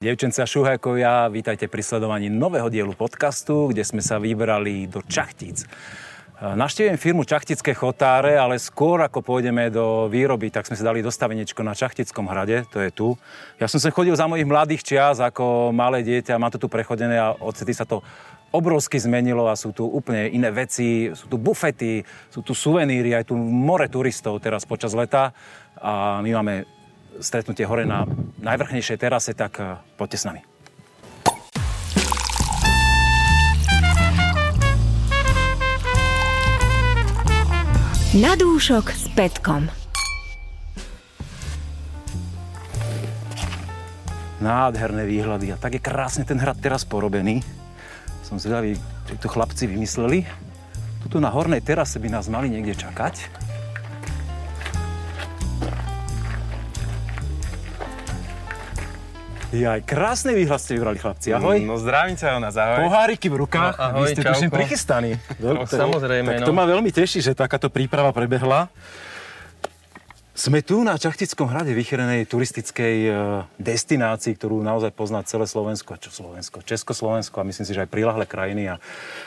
Devčenci a šuhajkovia, vítajte pri sledovaní nového dielu podcastu, kde sme sa vybrali do Čachtíc. Naštívim firmu Čachtické chotáre, ale skôr ako pôjdeme do výroby, tak sme si dali dostaveniečko na Čachtickom hrade, to je tu. Ja som sa chodil za mojich mladých čias ako malé dieťa, mám to tu prechodené a odtedy sa to obrovsky zmenilo a sú tu úplne iné veci, sú tu bufety, sú tu suveníry, aj tu more turistov teraz počas leta a my máme stretnutie hore na najvrchnejšej terase, tak eh, poďte s nami. Na dúšok s Petkom. Nádherné výhľady a tak je krásne ten hrad teraz porobený. Som zvedavý, čo to chlapci vymysleli. Tuto na hornej terase by nás mali niekde čakať. Jaj, krásny výhľad ste vybrali, chlapci. Ahoj. No zdravím ťa, Jonas, ahoj. Poháriky v rukách. No, ahoj, Vy ste čauko. tuším prichystaní. No, samozrejme, Tak to no. ma veľmi teší, že takáto príprava prebehla. Sme tu na Čachtickom hrade, vychýrenej turistickej e, destinácii, ktorú naozaj pozná celé Slovensko, a čo Slovensko, Československo a myslím si, že aj prilahlé krajiny. A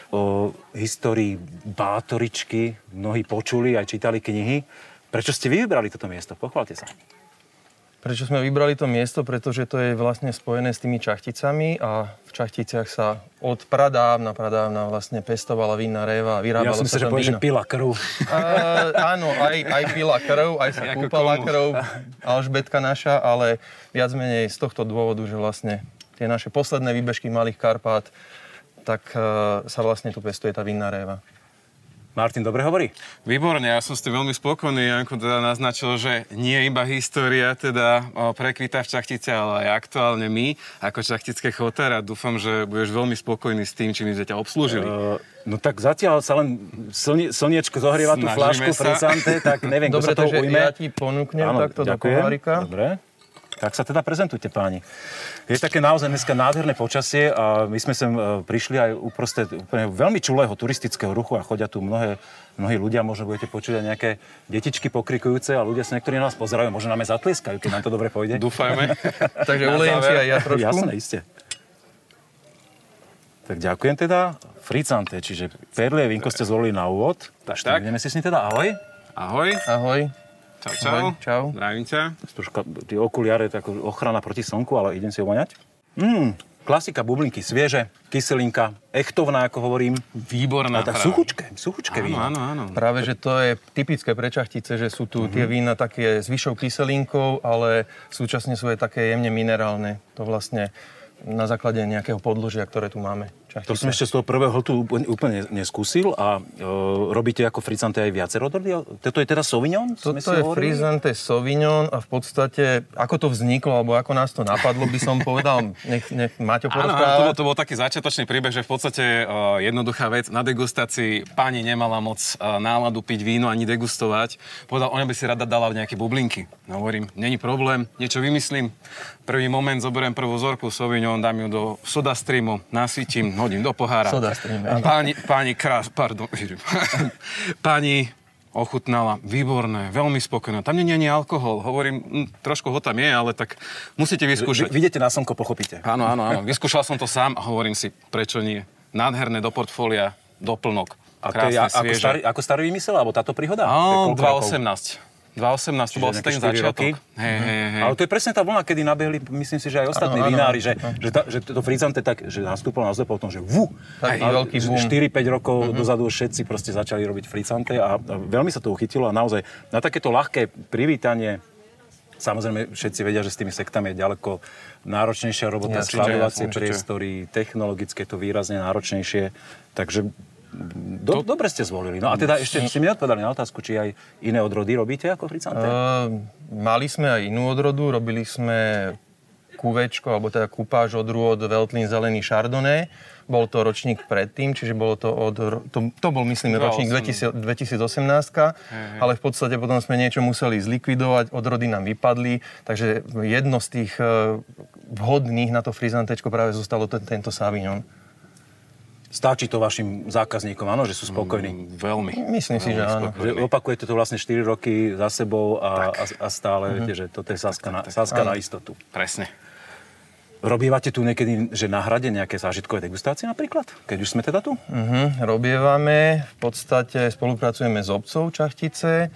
o histórii Bátoričky mnohí počuli, aj čítali knihy. Prečo ste vy vybrali toto miesto? Pochválte sa. Prečo sme vybrali to miesto? Pretože to je vlastne spojené s tými čachticami a v čachticiach sa od pradávna, pradávna vlastne pestovala vinná réva a Ja vyrábalo som sa že tam že víno. pila krv. A, áno, aj, aj pila krv, aj sa Ako kúpala komu? krv, Alžbetka naša, ale viac menej z tohto dôvodu, že vlastne tie naše posledné výbežky Malých Karpát, tak uh, sa vlastne tu pestuje tá vinná réva. Martin, dobre hovorí? Výborne, ja som s tým veľmi spokojný. Janko teda naznačil, že nie iba história teda prekvita v Čachtice, ale aj aktuálne my ako Čachtické a dúfam, že budeš veľmi spokojný s tým, čím sme ťa obslúžili. Uh, no tak zatiaľ sa len slnie, slniečko zohrieva tú Snažíme flašku sa. frisante, tak neviem, kto Dobre, sa toho takže ujme. ja ti ponúknem Áno, takto do pohárika. Dobre. Tak sa teda prezentujte, páni. Je také naozaj dneska nádherné počasie a my sme sem e, prišli aj uprostred úplne veľmi čulého turistického ruchu a chodia tu mnohé, mnohí ľudia, možno budete počuť aj nejaké detičky pokrikujúce a ľudia sa niektorí na nás pozerajú, možno nám aj zatlieskajú, keď nám to dobre pôjde. Dúfajme. Takže ulejem si aj ja trošku. Jasné, iste. Tak ďakujem teda. Fricante, čiže perlie vínko ste zvolili na úvod. Tak, Tak. ideme si s ním teda ahoj. Ahoj. Ahoj. Čau, čau. Ahoj, čau. Zdravím ťa. Troška tie okuliare, tak ochrana proti slnku, ale idem si ovoňať. Mm, klasika, bublinky, svieže, kyselinka, echtovná, ako hovorím. Výborná Ale tak práve. suchučké, suchučké Áno, víno. áno, áno. Práve, že to je typické pre čachtice, že sú tu Mhm. tie vína také s vyššou kyselinkou, ale súčasne sú aj také jemne minerálne. To vlastne na základe nejakého podložia, ktoré tu máme. Čachtice. To som ešte z toho prvého hltu úplne, úplne neskúsil a e, robíte ako fricante aj viacero odrody? Toto je teda Sauvignon? Toto je hovorili? Frizante Sauvignon a v podstate, ako to vzniklo, alebo ako nás to napadlo, by som povedal, nech, nech Maťo Áno, áno, to, porozpráva. bol, to bol taký začiatočný príbeh, že v podstate uh, jednoduchá vec. Na degustácii pani nemala moc uh, náladu piť víno ani degustovať. Povedal, ona by si rada dala nejaké bublinky. No, hovorím, není problém, niečo vymyslím. Prvý moment zoberiem prvú vzorku Sauvignon, dám ju do soda streamu, nasytím, hodím do pohára. Soda stream, áno. Páni, páni krás, pardon, páni ochutnala, výborné, veľmi spokojná. Tam nie je ani alkohol. Hovorím, hm, trošku ho tam je, ale tak musíte vyskúšať. Vy, vidíte na slnko, pochopíte. Áno, áno, áno. Vyskúšal som to sám a hovorím si, prečo nie. Nádherné do portfólia, doplnok. A to je ako, starý, ako starý vymysel, alebo táto príhoda? To je Á, koľko rokov? 2.18. 2.18, to bol asi ten začiatok. Hej, hej, hej. Ale to je presne tá vlna, kedy nabehli, myslím si, že aj ostatní áno, vinári, že, áno. že, tá, že to fricante tak, že nastúpilo na potom, že vu. Taký A veľký že boom. 4-5 rokov dozadu všetci proste začali robiť fricante a, a veľmi sa to uchytilo a naozaj na takéto ľahké privítanie Samozrejme, všetci vedia, že s tými sektami je ďaleko náročnejšia robota, Jasne, skladovacie priestory, technologicky je to výrazne náročnejšie. Takže do, dobre ste zvolili. No a teda ešte ste mi odpovedali na otázku, či aj iné odrody robíte ako fricante? Uh, mali sme aj inú odrodu, robili sme kuvečko, alebo teda kupáž odrôd Veltlin Zelený Chardonnay. Bol to ročník predtým, čiže bolo to od... To, to bol, myslím, ročník 2000, 2018, ale v podstate potom sme niečo museli zlikvidovať, odrody nám vypadli, takže jedno z tých eh, vhodných na to frizantečko práve zostalo ten, tento Savignon. Stačí to vašim zákazníkom, áno, že sú spokojní. Veľmi. Myslím si, že áno. Že opakujete to vlastne 4 roky za sebou a, a, a stále viete, že toto je saska, na, saska na istotu. Presne. Robívate tu niekedy, že na hrade nejaké zážitkové degustácie napríklad? Keď už sme teda tu? Uh-huh, robievame, v podstate spolupracujeme s obcov Čachtice,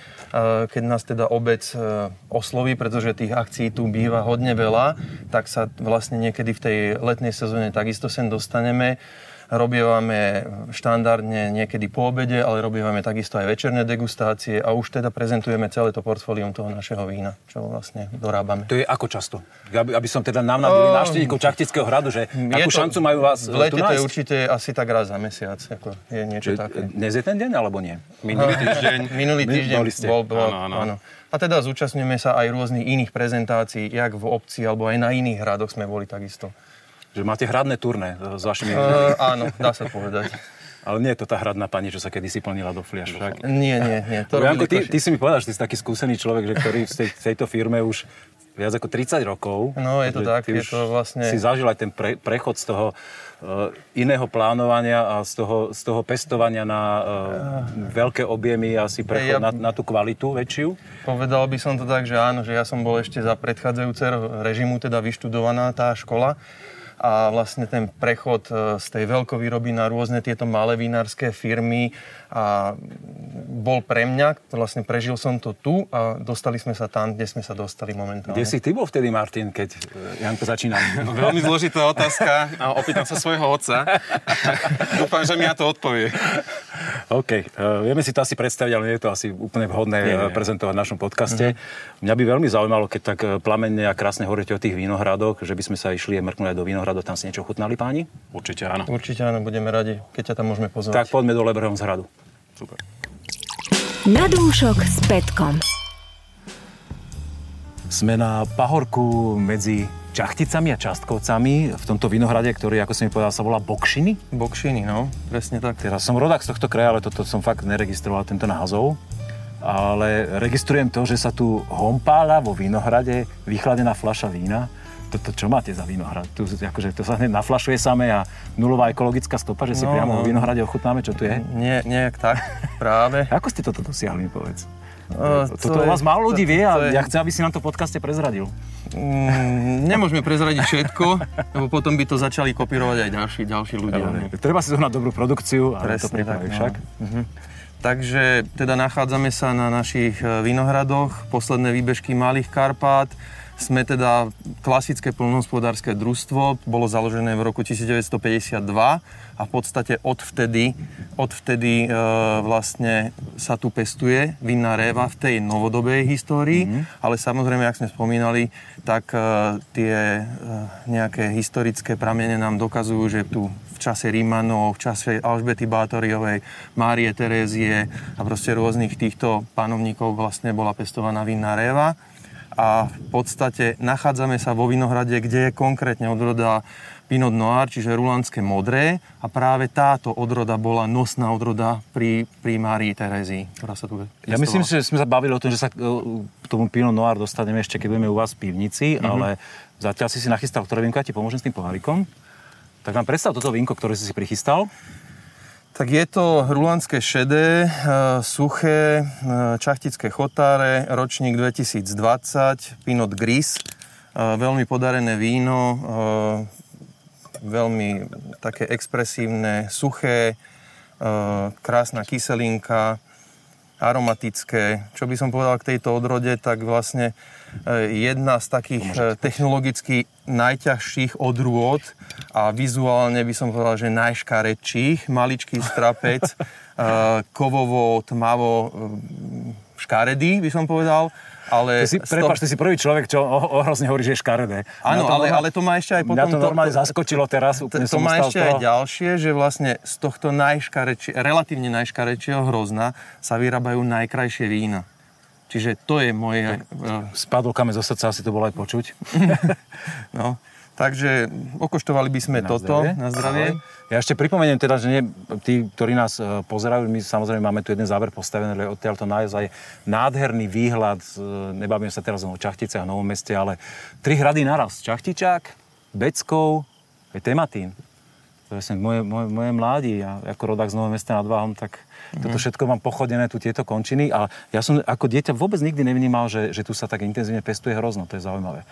keď nás teda obec e, osloví, pretože tých akcií tu býva hodne veľa, tak sa vlastne niekedy v tej letnej sezóne takisto sem dostaneme Robievame štandardne niekedy po obede, ale robievame takisto aj večerné degustácie a už teda prezentujeme celé to portfólium toho našeho vína, čo vlastne dorábame. To je ako často? Aby, aby som teda nám nabili uh, návštevníkov Čachtického hradu, že akú to, šancu majú vás V lete to je určite asi tak raz za mesiac, ako je niečo Čiže, také. Dnes je ten deň, alebo nie? Minulý týždeň. Minulý týždeň bol, bol, áno, áno. áno. A teda zúčastňujeme sa aj rôznych iných prezentácií, jak v obci, alebo aj na iných hradoch sme boli takisto. Že máte hradné turné s vašimi... Uh, áno, dá sa povedať. Ale nie je to tá hradná pani, čo sa kedysi plnila do fliaš. Však. Nie, nie, nie. To Janko, ty, ty, si mi povedal, že ty si taký skúsený človek, že ktorý v tej, tejto firme už viac ako 30 rokov. No, je to tak, je to vlastne... Si zažil aj ten pre, prechod z toho uh, iného plánovania a z toho, z toho pestovania na uh, veľké objemy a si prechod ja, na, na tú kvalitu väčšiu? Povedal by som to tak, že áno, že ja som bol ešte za predchádzajúceho režimu teda vyštudovaná tá škola a vlastne ten prechod e, z tej veľkovýroby na rôzne tieto malé vinárske firmy a bol pre mňa, vlastne prežil som to tu a dostali sme sa tam, kde sme sa dostali momentálne. Kde si ty bol vtedy, Martin, keď e, Janko začínal? No, veľmi zložitá otázka a opýtam sa svojho otca. Dúfam, že mi na to odpovie. OK, uh, vieme si to asi predstaviť, ale nie je to asi úplne vhodné nie, nie. prezentovať v našom podcaste. Mm-hmm. Mňa by veľmi zaujímalo, keď tak plamenne a krásne hovoríte o tých vínohradoch, že by sme sa išli mrknúť aj do vínohradov, tam si niečo chutnali páni? Určite áno. Určite áno, budeme radi, keď ťa tam môžeme pozvať. Tak poďme do Lebrehom z hradu. Super. Na dúšok s Petkom. Sme na pahorku medzi Čachticami a Častkovcami v tomto vinohrade, ktorý, ako som mi povedal, sa volá Bokšiny. Bokšiny, no, presne tak. Teraz som rodák z tohto kraja, ale toto som fakt neregistroval, tento názov. Ale registrujem to, že sa tu hompála vo vinohrade vychladená fľaša vína. Toto čo máte za vinohrad? Tu, akože, to sa hneď naflašuje samé a nulová ekologická stopa, že si no, priamo vo no. vinohrade ochutnáme, čo tu je? Nie, nejak tak, práve. Ako ste toto dosiahli, povedz? Uh, Toto to vás málo ľudí vie a je... ja chcem, aby si nám to podcaste prezradil. Mm, nemôžeme prezradiť všetko, lebo potom by to začali kopírovať aj ďalší, ďalší ľudia. Ja, treba si zohnať dobrú produkciu a to pripraviť však. No. Uh-huh. Takže teda nachádzame sa na našich e, vinohradoch, posledné výbežky Malých Karpát, sme teda klasické plnohospodárske družstvo, bolo založené v roku 1952 a v podstate odvtedy, odvtedy e, vlastne sa tu pestuje vinná réva v tej novodobej histórii, mm-hmm. ale samozrejme, ak sme spomínali, tak e, tie e, nejaké historické pramene nám dokazujú, že tu v čase Rímanov, v čase Alžbety Bátoriovej, Márie Terézie a proste rôznych týchto panovníkov vlastne bola pestovaná vinná réva a v podstate nachádzame sa vo Vinohrade, kde je konkrétne odroda Pinot Noir, čiže rulandské modré a práve táto odroda bola nosná odroda pri, pri Márii Terezii, ktorá sa tu Ja myslím, že sme sa bavili o tom, že sa k tomu Pinot Noir dostaneme ešte, keď budeme u vás v pivnici, mm-hmm. ale zatiaľ si si nachystal, ktoré vínko, ja ti pomôžem s tým pohárikom. Tak nám predstav toto vínko, ktoré si si prichystal. Tak je to rulandské šedé, e, suché, e, čachtické chotáre, ročník 2020, Pinot Gris. E, veľmi podarené víno, veľmi také expresívne, suché, krásna kyselinka, aromatické. Čo by som povedal k tejto odrode, tak vlastne jedna z takých technologicky najťažších odrôd a vizuálne by som povedal, že najškarečích. Maličký strapec, kovovo, tmavo, škaredý by som povedal. Ale ty si, prepáč, ty si prvý človek, čo ohrozne hovorí, že je škaredé. Áno, ale, ale to má ešte aj potom... Mňa to normálne to, zaskočilo teraz. To, to má ešte aj ďalšie, že vlastne z tohto najškareči, relatívne najškarečieho hrozna sa vyrábajú najkrajšie vína. Čiže to je moje... Tak, spadol kame zo srdca, asi to bolo aj počuť. no, takže okoštovali by sme na toto zdravie. na zdravie. Ja ešte pripomeniem teda, že nie, tí, ktorí nás e, pozerajú, my samozrejme máme tu jeden záver postavený, ale odtiaľ to naozaj nádherný výhľad, e, nebavíme sa teraz o Čachtice a Novom meste, ale tri hrady naraz. Čachtičák, Beckov, je Tematín. To je moje, moje, moje mládí. Ja ako rodák z Nového mesta nad Váhom, tak Toto všetko mám pochodené, tu tieto končiny. A ja som ako dieťa vôbec nikdy nevnímal, že, že tu sa tak intenzívne pestuje hrozno. To je zaujímavé.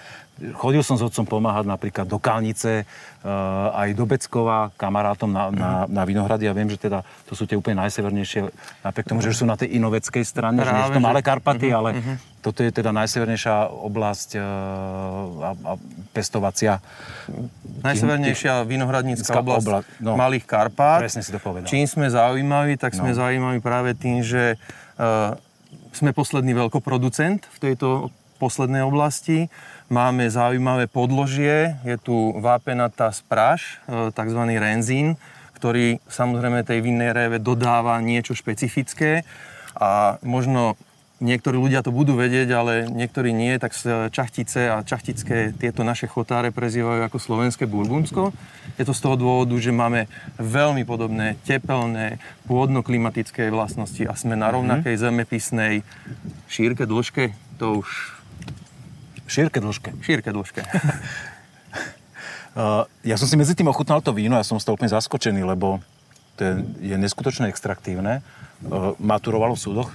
Chodil som s otcom pomáhať napríklad do Kalnice, uh, aj do Beckova, kamarátom na, na, na Vinohrady. Ja viem, že teda to sú tie úplne najsevernejšie, napriek tomu, že sú na tej inoveckej strane, Práve, že nie sú to malé Karpaty, uh-huh, ale. Toto je teda najsevernejšia oblasť uh, a, a pestovacia. Najsevernejšia vinohradnícka oblasť obla, no, Malých Karpát. Presne si to povedal. Čím sme zaujímaví, tak sme no. zaujímaví práve tým, že uh, sme posledný veľkoproducent v tejto poslednej oblasti. Máme zaujímavé podložie, je tu vápenatá spráž, uh, tzv. renzín, ktorý samozrejme tej vinnej réve dodáva niečo špecifické a možno niektorí ľudia to budú vedieť, ale niektorí nie, tak čachtice a čachtické tieto naše chotáre prezývajú ako slovenské Burgundsko. Je to z toho dôvodu, že máme veľmi podobné tepelné, pôdno-klimatické vlastnosti a sme na mhm. rovnakej zemepisnej šírke, dĺžke, to už... Šírke, dĺžke. Šírke, dĺžke. Uh, ja som si medzi tým ochutnal to víno, ja som z toho úplne zaskočený, lebo to je, je neskutočne extraktívne. Uh, maturovalo v súdoch,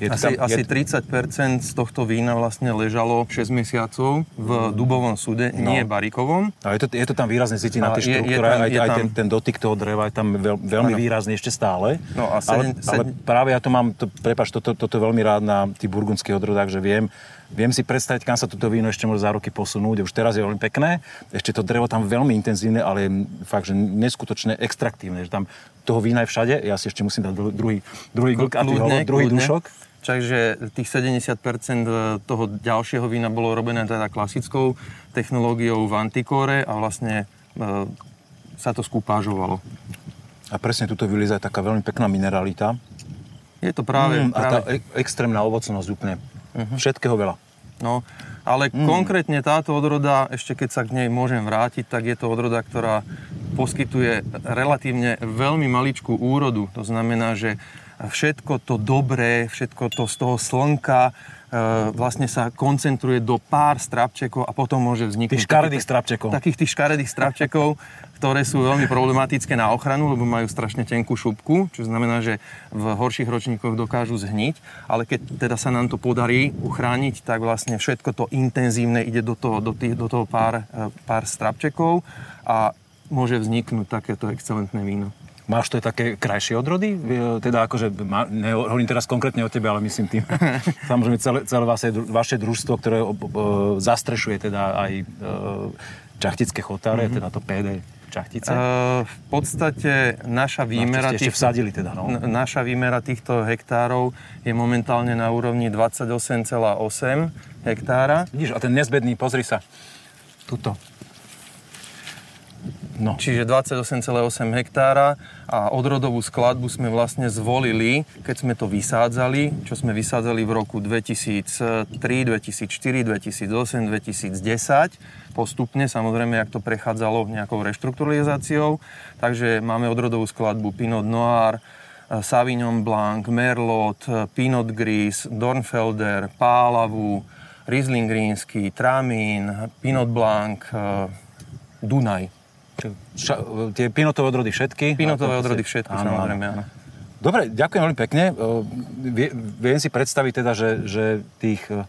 je asi, tam, asi je... 30% z tohto vína vlastne ležalo 6 mesiacov v dubovom súde, no. nie barikovom. A je to, je to tam výrazne cítiť na tej štruktúre, aj, aj tam... ten, ten dotyk toho dreva je tam veľ, veľmi ano. výrazný ešte stále. No a sedem, ale, sedem... ale práve ja to mám, to, prepáč, toto, toto veľmi rád na tých burgundských odrodách, že viem, Viem si predstaviť, kam sa toto víno ešte môže za roky posunúť. Už teraz je veľmi pekné. Ešte to drevo tam veľmi intenzívne, ale je fakt, že neskutočne extraktívne. Že tam toho vína je všade. Ja si ešte musím dať druhý, druhý glk a druhý kľudne. dušok. Takže tých 70% e, toho ďalšieho vína bolo robené teda klasickou technológiou v antikóre a vlastne e, sa to skúpážovalo. A presne tuto vylíza taká veľmi pekná mineralita. Je to práve... Mm, a tá e- extrémna ovocnosť úplne. Uh-huh. Všetkého veľa. No, ale mm. konkrétne táto odroda, ešte keď sa k nej môžem vrátiť, tak je to odroda, ktorá poskytuje relatívne veľmi maličkú úrodu. To znamená, že všetko to dobré, všetko to z toho slnka e, vlastne sa koncentruje do pár strapčekov a potom môže vzniknúť... Tých škaredých strapčekov. Takých tých škaredých strapčekov, ktoré sú veľmi problematické na ochranu, lebo majú strašne tenkú šupku, čo znamená, že v horších ročníkoch dokážu zhniť, ale keď teda sa nám to podarí uchrániť, tak vlastne všetko to intenzívne ide do toho, do tých, do toho pár, e, pár strapčekov a môže vzniknúť takéto excelentné víno. Máš to také krajšie odrody? Teda akože, nehovorím teraz konkrétne o tebe, ale myslím tým, samozrejme celé, celé vaše, vaše družstvo, ktoré o, o, zastrešuje teda aj e, čachtické chotáre, mm-hmm. teda to PD Čachtice? Uh, v podstate naša výmera... Tých, vsadili teda, no. Naša výmera týchto hektárov je momentálne na úrovni 28,8 hektára. Vidíš, a ten nezbedný, pozri sa. Tuto. No. Čiže 28,8 hektára a odrodovú skladbu sme vlastne zvolili, keď sme to vysádzali, čo sme vysádzali v roku 2003, 2004, 2008, 2010 postupne, samozrejme, jak to prechádzalo nejakou reštrukturalizáciou. Takže máme odrodovú skladbu Pinot Noir, Sauvignon Blanc, Merlot, Pinot Gris, Dornfelder, Pálavu, Riesling Rínsky, Tramín, Pinot Blanc, Dunaj. Ša, tie pinotové odrody všetky? Pinotové odrody všetky, áno, samozrejme, áno. Dobre, ďakujem veľmi pekne. Viem si predstaviť teda, že, že tých e,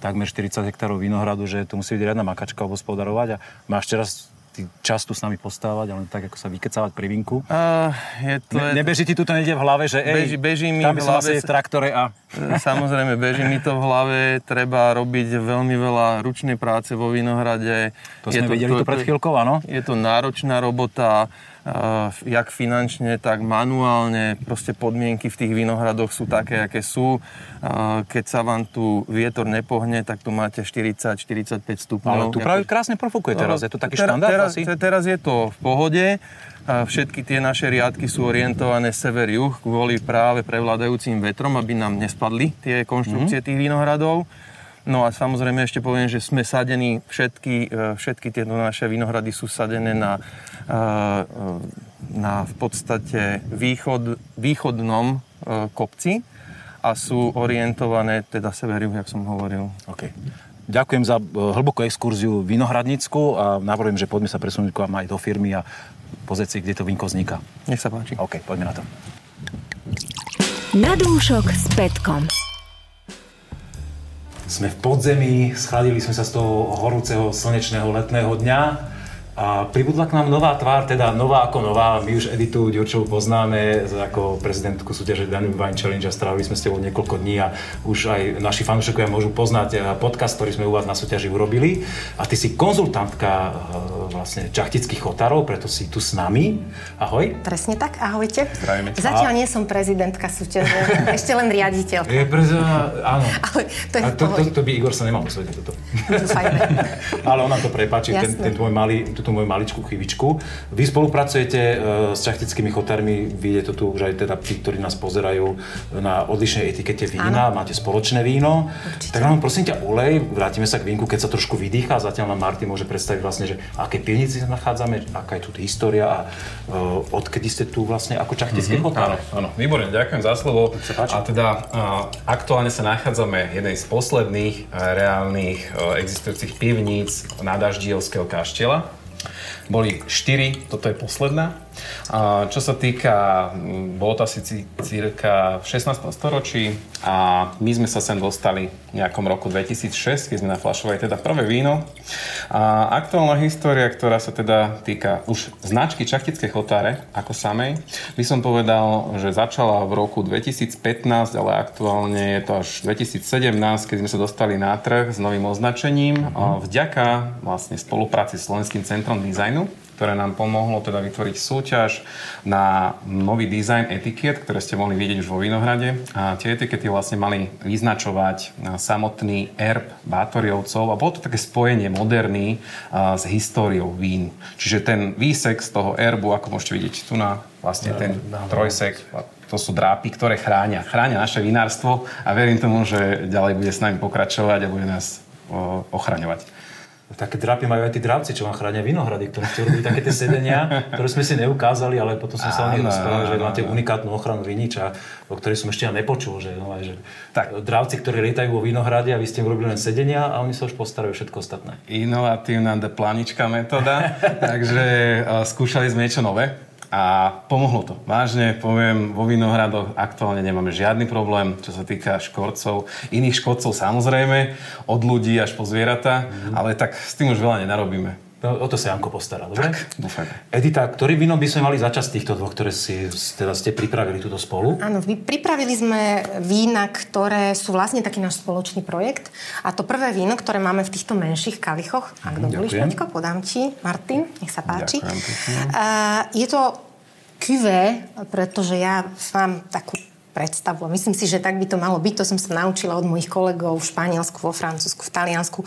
takmer 40 hektárov vinohradu, že to musí byť riadna makačka obospodarovať a máš teraz ty čas tu s nami postávať, ale tak ako sa vykecávať pri vinku. Uh, je to, ne, nebeží ti tu to niekde v hlave, že ej, beží, beží mi tam by som asi v traktore a... Samozrejme, beží mi to v hlave, treba robiť veľmi veľa ručnej práce vo Vinohrade. To je sme to, videli to, tu pred chvíľkou, áno? Je to náročná robota, jak finančne, tak manuálne. Proste podmienky v tých vinohradoch sú také, aké sú. Uh, keď sa vám tu vietor nepohne, tak tu máte 40-45 stupňov. Ale tu práve krásne profukuje teraz, je to taký teraz, štandard teraz, asi? Teraz je to v pohode. A všetky tie naše riadky sú orientované sever-juh kvôli práve prevládajúcim vetrom, aby nám nespadli tie konštrukcie mm-hmm. tých vinohradov. No a samozrejme ešte poviem, že sme sadení, všetky, e, všetky tieto naše vinohrady sú sadené na, e, na v podstate východ, východnom e, kopci a sú orientované teda sever jak som hovoril. Okay. ďakujem za e, hlbokú exkurziu vinohradnícku a navrhujem, že poďme sa presunúť k vám aj do firmy a pozrieť si, kde to vínko vzniká. Nech sa páči. OK, poďme na to. Na dúšok s Petkom. Sme v podzemí, schladili sme sa z toho horúceho slnečného letného dňa a pribudla k nám nová tvár, teda nová ako nová. My už Editu Ďurčovu poznáme ako prezidentku súťaže Danube Wine Challenge a strávili sme s tebou niekoľko dní a už aj naši fanúšikovia môžu poznať eh, podcast, ktorý sme u vás na súťaži urobili. A ty si konzultantka eh, vlastne čachtických chotárov, preto si tu s nami. Ahoj. Presne tak, ahojte. Zdravíme ťa. Zatiaľ nie som prezidentka súťaže, ešte len riaditeľ. Je prez... áno. Ale to je to, to, to, by Igor sa nemal musieť toto. Dúfajme. Ale on nám to prepáči, ten, ten tvoj malý, túto moju maličkú chybičku. Vy spolupracujete e, s čachtickými chotármi, vidíte to tu už aj teda tí, ktorí nás pozerajú na odlišnej etikete vína, máte spoločné víno. Tak nám prosím ťa ulej, vrátime sa k vínku, keď sa trošku vydýcha. Zatiaľ nám Martin môže predstaviť vlastne, že aké pivnici sa nachádzame, aká je tu história a e, odkedy ste tu vlastne ako čachtické Áno, chotáre. áno, výborne, ďakujem za slovo. A teda uh, aktuálne sa nachádzame jednej z posledných uh, reálnych uh, existujúcich pivníc na Daždielského kaštieľa. Boli štyri, toto je posledná. A čo sa týka, mm, bolo to asi ci- cirka v 16. storočí a my sme sa sem dostali v nejakom roku 2006, keď sme naflašovali teda prvé víno. A aktuálna história, ktorá sa teda týka už značky Čachtické chotáre ako samej, by som povedal, že začala v roku 2015, ale aktuálne je to až 2017, keď sme sa dostali na trh s novým označením a vďaka vlastne spolupráci s Slovenským centrom dizajnu ktoré nám pomohlo teda vytvoriť súťaž na nový dizajn etikiet, ktoré ste mohli vidieť už vo Vinohrade. A tie etikety vlastne mali vyznačovať samotný erb Bátoriovcov a bolo to také spojenie moderný a, s históriou vín. Čiže ten výsek z toho erbu, ako môžete vidieť tu na vlastne ten trojsek, to sú drápy, ktoré chránia. Chránia naše vinárstvo a verím tomu, že ďalej bude s nami pokračovať a bude nás ochraňovať. Také drapy majú aj tí dravci, čo vám chránia vinohrady, ktoré ste robili také tie sedenia, ktoré sme si neukázali, ale potom som sa o nich rozprával, že máte unikátnu ochranu viniča, o ktorej som ešte ja nepočul, že, no, že Tak. dravci, ktorí lietajú vo vinohrade a vy ste im robili len sedenia a oni sa už postarajú všetko ostatné. inovatívna deplanička metóda, takže uh, skúšali sme niečo nové a pomohlo to. Vážne poviem, vo Vinohradoch aktuálne nemáme žiadny problém, čo sa týka škorcov. Iných škodcov samozrejme, od ľudí až po zvieratá, ale tak s tým už veľa nenarobíme. No, o to sa Janko postará, dobre? Dúfajme. Edita, ktorý víno by sme mali začať z týchto dvoch, ktoré si teda ste pripravili túto spolu? Áno, pripravili sme vína, ktoré sú vlastne taký náš spoločný projekt. A to prvé víno, ktoré máme v týchto menších kalichoch, ak dovolíš, ďakujem. Peťko, podám ti. Martin, nech sa páči. Ďakujem. A je to cuvée, pretože ja mám takú predstavu. Myslím si, že tak by to malo byť. To som sa naučila od mojich kolegov v Španielsku, vo Francúzsku, v Taliansku.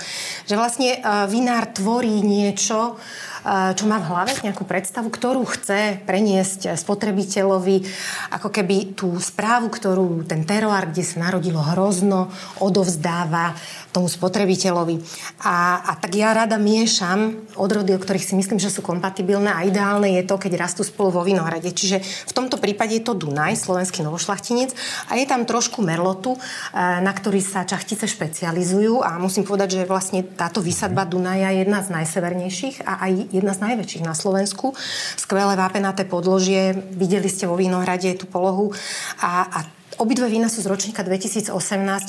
Že vlastne uh, vinár tvorí niečo, čo má v hlave, nejakú predstavu, ktorú chce preniesť spotrebiteľovi, ako keby tú správu, ktorú ten teroár, kde sa narodilo hrozno, odovzdáva tomu spotrebiteľovi. A, a tak ja rada miešam odrody, o ktorých si myslím, že sú kompatibilné a ideálne je to, keď rastú spolu vo vinohrade. Čiže v tomto prípade je to Dunaj, slovenský novošlachtinec a je tam trošku merlotu, eh, na ktorý sa čachtice špecializujú a musím povedať, že vlastne táto výsadba Dunaja je jedna z najsevernejších a aj jedna z najväčších na Slovensku. Skvelé vápenaté podložie, videli ste vo vinohrade tú polohu a, a Obidve vína sú z ročníka 2018,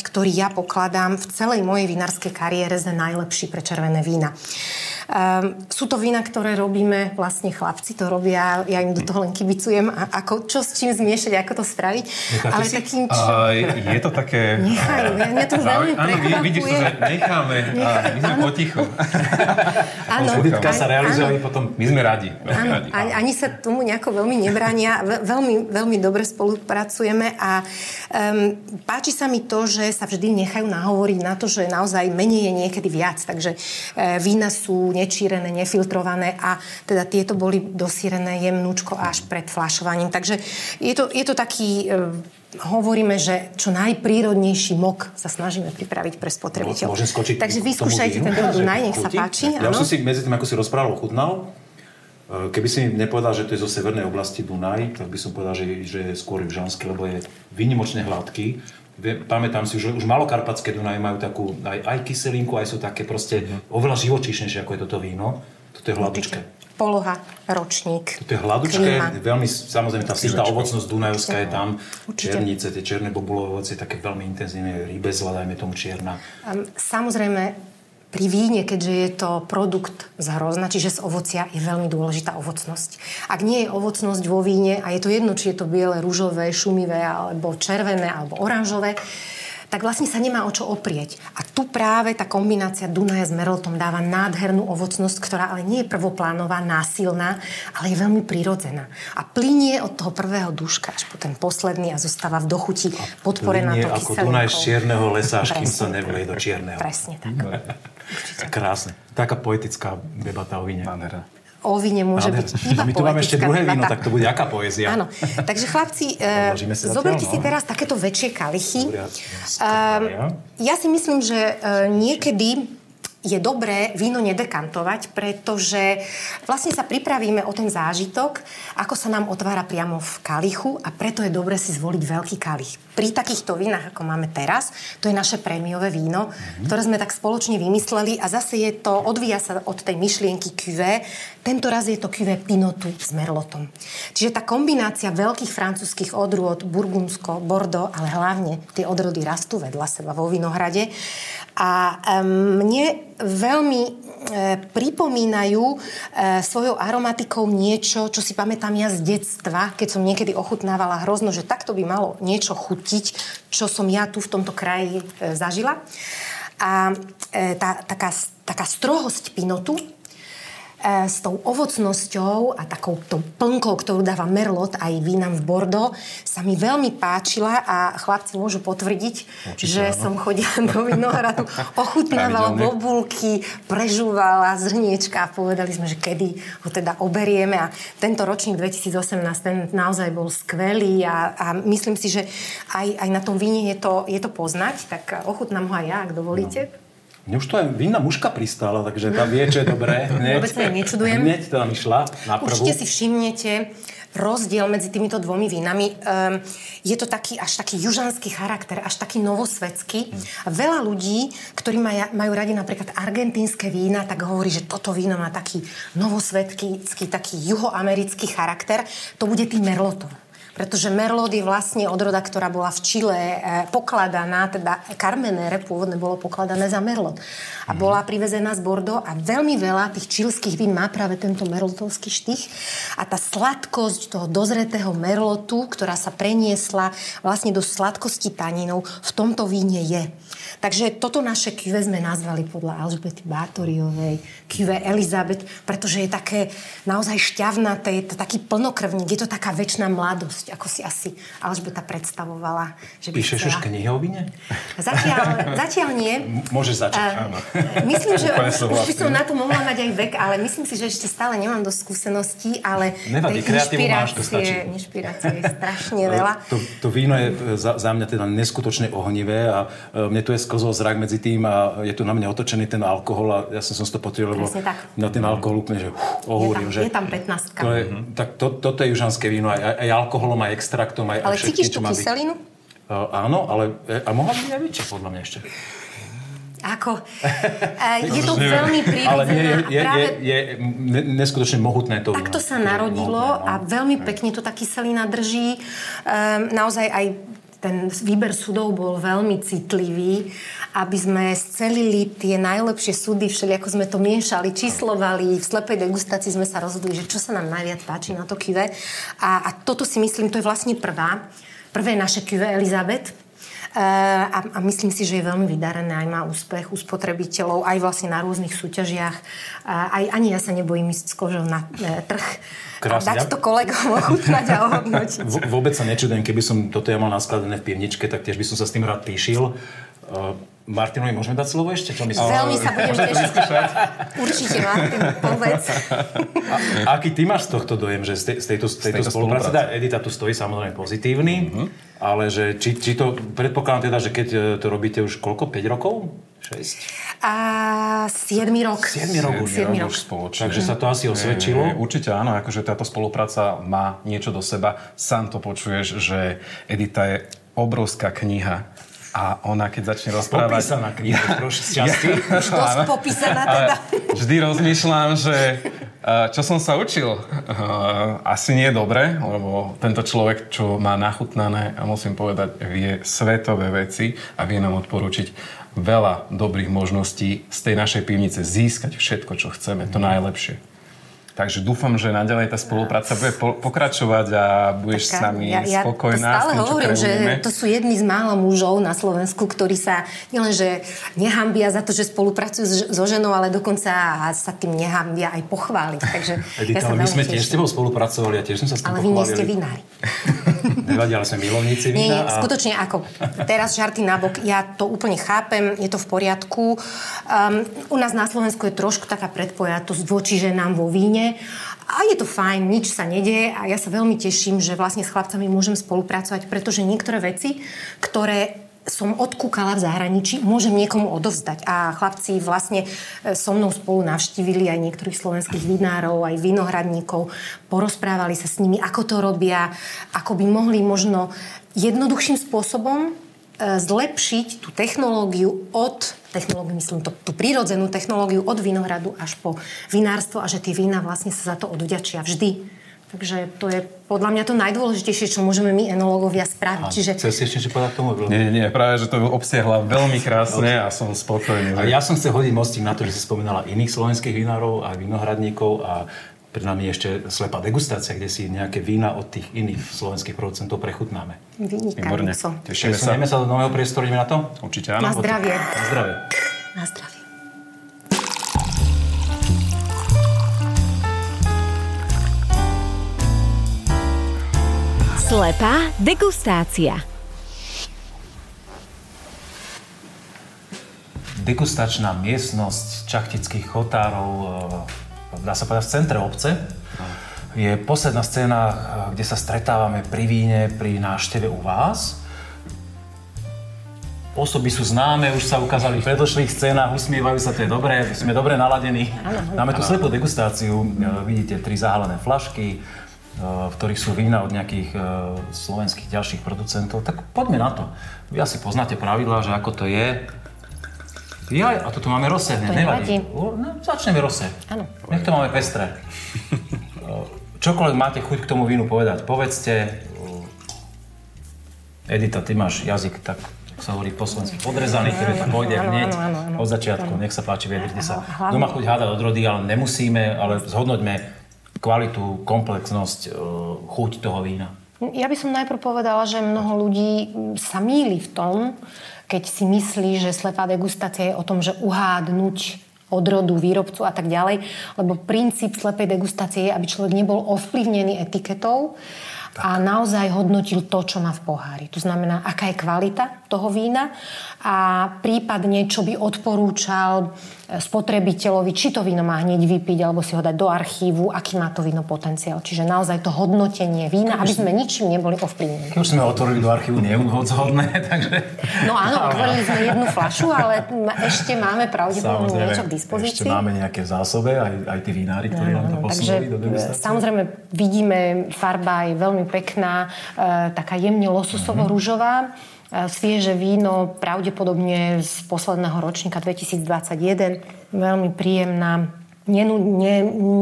ktorý ja pokladám v celej mojej vinárskej kariére za najlepší pre červené vína. Um, sú to vína, ktoré robíme vlastne chlapci, to robia, ja im do toho len kibicujem, a ako, čo s čím zmiešať, ako to spraviť. Necháte Ale si? takým... Č... A je to také... Nechajú, ja- mňa to veľmi Áno, vi- vidíš to, že necháme my sme potichu. Áno, sa realizuje áno. potom... My sme radi. Áno, ani, ani sa tomu nejako veľmi nebrania. Ve- Veľmi, veľmi dobre spolupracujeme a um, páči sa mi to, že sa vždy nechajú nahovoriť na to, že naozaj menej je niekedy viac. Takže e, vína sú nečírené, nefiltrované a teda tieto boli dosírené jemnúčko až pred flašovaním. Takže je to, je to taký... E, hovoríme, že čo najprírodnejší mok sa snažíme pripraviť pre spotrebiteľov. Môžem skočiť Takže vyskúšajte ten Dunaj, nech sa páči. Ja áno. som si medzi tým, ako si rozprával, ochutnal. E, Keby si mi nepovedal, že to je zo severnej oblasti Dunaj, tak by som povedal, že, že je skôr južanský, lebo je výnimočne hladký. Pamätám si, že už malokarpatské Dunaje majú takú aj, aj kyselinku, aj sú také proste oveľa živočíšnejšie, ako je toto víno. Toto je hladučké. Poloha, ročník. To je hladučké, klíma. veľmi, samozrejme, tá sýta ovocnosť Dunajovská je tam, Určite. černice, tie čierne bobulové ovocie, také veľmi intenzívne, rybezla, dajme tomu čierna. Um, Samozrejme, pri víne, keďže je to produkt z hrozna, čiže z ovocia, je veľmi dôležitá ovocnosť. Ak nie je ovocnosť vo víne, a je to jedno, či je to biele, rúžové, šumivé, alebo červené, alebo oranžové, tak vlastne sa nemá o čo oprieť. A tu práve tá kombinácia Dunaja s Merlotom dáva nádhernú ovocnosť, ktorá ale nie je prvoplánová, násilná, ale je veľmi prirodzená. A plinie od toho prvého duška až po ten posledný a zostáva v dochuti podporená to ako Dunaj z čierneho lesa, až kým sa nevlej do čierneho. Presne tak. Krásne. Taká poetická debata o víne. Nádhera. O víne môže byť iba My tu máme ešte druhé víno, debata. tak to bude aká poézia? Áno. Takže chlapci, e, zoberte no. si teraz takéto väčšie kalichy. Ehm, ja si myslím, že e, niekedy je dobré víno nedekantovať, pretože vlastne sa pripravíme o ten zážitok, ako sa nám otvára priamo v kalichu a preto je dobré si zvoliť veľký kalich. Pri takýchto vínach, ako máme teraz, to je naše prémiové víno, ktoré sme tak spoločne vymysleli a zase je to, odvíja sa od tej myšlienky cuvée. Tento raz je to cuvée Pinotu s Merlotom. Čiže tá kombinácia veľkých francúzskych odrôd, Burgundsko, Bordeaux, ale hlavne tie odrody rastú vedľa seba vo Vinohrade. A um, mne veľmi e, pripomínajú e, svojou aromatikou niečo, čo si pamätám ja z detstva, keď som niekedy ochutnávala hrozno, že takto by malo niečo chutiť, čo som ja tu v tomto kraji e, zažila. A e, tá, taká, taká strohosť pinotu, s tou ovocnosťou a takou tou plnkou, ktorú dáva Merlot aj vínam v Bordeaux, sa mi veľmi páčila a chlapci môžu potvrdiť, že som chodila do Vinohradu, ochutnávala bobulky, prežúvala zrniečka a povedali sme, že kedy ho teda oberieme. A tento ročník 2018 ten naozaj bol skvelý a, a myslím si, že aj, aj na tom víne je to, je to poznať, tak ochutnám ho aj ja, ak dovolíte. Mne už to aj vinná muška pristála, takže tá vie, čo je dobré. Hneď, Vôbec sa jej nečudujem. Hneď teda mi šla na prvú. Určite si všimnete rozdiel medzi týmito dvomi vínami. Um, je to taký až taký južanský charakter, až taký novosvedský. A veľa ľudí, ktorí maja, majú radi napríklad argentínske vína, tak hovorí, že toto víno má taký novosvedský, taký juhoamerický charakter. To bude tým Merlotom. Pretože Merlot je vlastne odroda, ktorá bola v Čile e, pokladaná, teda Carmenere pôvodne bolo pokladané za Merlot. A bola privezená z Bordeaux a veľmi veľa tých čilských vín má práve tento merlotovský štých. A tá sladkosť toho dozretého Merlotu, ktorá sa preniesla vlastne do sladkosti taninov, v tomto víne je. Takže toto naše kive sme nazvali podľa Alžbety Bátoriovej, kive Elizabeth, pretože je také naozaj šťavnaté, je to taký plnokrvník, je to taká väčšiná mladosť, ako si asi Alžbeta predstavovala. Že by Píšeš už chcela. knihy o víne? Zatiaľ, zatiaľ nie. M- Môžeš začať. A, myslím, že už by som na to mohla mať aj vek, ale myslím si, že ešte stále nemám dosť skúseností, ale Nevadí, máš, to stačí. inšpirácie, inšpirácie je strašne veľa. To, to víno je za, za mňa teda neskutočne ohnivé a e, mne tu je sklzol zrak medzi tým a je tu na mňa otočený ten alkohol a ja som, som to potreboval, lebo na ten alkohol úplne, že uf, Je ohúrim, tam, že... je tam 15 To je, tak to, toto je južanské víno, aj, aj, alkoholom, aj extraktom, aj, Ale všetkým, cítiš tú kyselinu? Uh, áno, ale e, a mohla by byť aj väčšia, podľa mňa ešte. Ako? E, je to veľmi Ale nie, je, je, práve je, je ne, neskutočne mohutné to takto sa narodilo mohutné, no. a veľmi pekne to tá kyselina drží. Um, naozaj aj ten výber sudov bol veľmi citlivý, aby sme scelili tie najlepšie súdy, všelijako sme to miešali, číslovali, v slepej degustácii sme sa rozhodli, že čo sa nám najviac páči na to kive. A, a toto si myslím, to je vlastne prvá, prvé naše kive Elizabeth, a, a myslím si, že je veľmi vydarené, aj má úspech u spotrebiteľov, aj vlastne na rôznych súťažiach. Aj ani ja sa nebojím ísť s kožou na e, trh Krásne. a dať to kolegom ochutnať a ohodnotiť. V- vôbec sa nečudujem, keby som toto ja mal naskladané v pivničke, tak tiež by som sa s tým rád píšil. Martinovi môžeme dať slovo ešte? Čo myslíš? Veľmi sa budem tešiť. Určite, Martin, povedz. A aký ty máš z tohto dojem, že z, tej, z tejto, z tejto, tejto spolupráce? spolupráce. Edita tu stojí samozrejme pozitívny, ale že či, či to, predpokladám teda, že keď e, to robíte už koľko, 5 rokov? 6? A 7 rok. 7 rok už. 7 rok. už spoločne. Takže sa to asi Je, osvedčilo. určite áno, akože táto spolupráca má niečo do seba. Sám to počuješ, že Edita je obrovská kniha a ona, keď začne rozprávať... Popísaná kniha, z časti. Už dosť popísaná teda. vždy rozmýšľam, že eh, čo som sa učil, eh, asi nie je dobre, lebo tento človek, čo má nachutnané, a musím povedať, vie svetové veci a vie nám odporučiť veľa dobrých možností z tej našej pivnice získať všetko, čo chceme, to najlepšie. Takže dúfam, že naďalej tá spolupráca bude po- pokračovať a budeš s nami ja, ja spokojná. to stále s tým, čo hovorím, že to sú jedni z mála mužov na Slovensku, ktorí sa nielenže nehambia za to, že spolupracujú so ženou, ale dokonca sa tým nehambia aj pochváliť. Takže Edita, ja sa ale my sme tiež s tebou spolupracovali a tiež sme sa s tým Ale vy nie ste vinári. Nevadí, ale sme milovníci Nie, nie, vína. a- skutočne ako. Teraz žarty nabok, ja to úplne chápem, je to v poriadku. Um, u nás na Slovensku je trošku taká predpojatosť voči ženám vo víne. A je to fajn, nič sa nedieje a ja sa veľmi teším, že vlastne s chlapcami môžem spolupracovať, pretože niektoré veci, ktoré som odkúkala v zahraničí, môžem niekomu odovzdať. A chlapci vlastne e, so mnou spolu navštívili aj niektorých slovenských vinárov, aj vinohradníkov, porozprávali sa s nimi, ako to robia, ako by mohli možno jednoduchším spôsobom e, zlepšiť tú technológiu od technológiu, myslím to, tú prírodzenú technológiu od vinohradu až po vinárstvo a že tie vína vlastne sa za to odvďačia vždy. Takže to je podľa mňa to najdôležitejšie, čo môžeme my enológovia spraviť. Čiže Chceš si ešte niečo povedať tomu? Bilo? Nie, nie, práve, že to obsiahla veľmi krásne a som spokojný. A ja som chcel hodiť mostík na to, že si spomínala iných slovenských vinárov a vinohradníkov a pri nami je ešte slepá degustácia, kde si nejaké vína od tých iných slovenských producentov prechutnáme. Výborne. vynikajúco. Tešíme sa. Sa do nového priestoru, ideme na to? Určite Na áno. zdravie. Na zdravie. Na zdravie. Slepá degustácia. Degustačná miestnosť čachtických chotárov, dá sa povedať v centre obce. Je posledná scéna, e, kde sa stretávame pri víne, pri návšteve u vás. Osoby sú známe, už sa ukázali v predošlých scénach, usmievajú sa, to je dobré, sme dobre naladení. Máme tu slepú degustáciu, e, vidíte tri zahalené flašky, e, v ktorých sú vína od nejakých slovenských ďalších producentov. Tak poďme na to. Vy asi poznáte pravidlá, že ako to je. Jaj, a toto máme rose, To nevadí. No, začneme rose. Áno. Nech to máme pestré. Čokoľvek máte chuť k tomu vínu povedať, povedzte. Edita, ty máš jazyk tak, sa hovorí po slovensky, podrezaný, ktorý tam pôjde hneď od začiatku. Nech sa páči, vyjadrite sa. Kto má chuť hádať odrody, ale nemusíme, ale zhodnoťme kvalitu, komplexnosť, e, chuť toho vína. Ja by som najprv povedala, že mnoho ľudí sa míli v tom, keď si myslí, že slepá degustácia je o tom, že uhádnuť odrodu, výrobcu a tak ďalej, lebo princíp slepej degustácie je, aby človek nebol ovplyvnený etiketou a naozaj hodnotil to, čo má v pohári. To znamená, aká je kvalita toho vína a prípadne, čo by odporúčal e, spotrebiteľovi, či to víno má hneď vypiť, alebo si ho dať do archívu, aký má to víno potenciál. Čiže naozaj to hodnotenie vína, aby sme ničím neboli ovplyvnení. Keď už sme otvorili do archívu, nie je úhodzhodné, takže... No áno, otvorili sme jednu flašu, ale ešte máme pravdepodobne niečo k dispozícii. ešte máme nejaké v zásobe, aj, aj tí vinári, ktorí nám to takže posunuli do e, samozrejme vidíme, farba je veľmi pekná, e, taká jemne lososovo-rúžová. E, Svieže víno, pravdepodobne z posledného ročníka 2021, veľmi príjemná ne,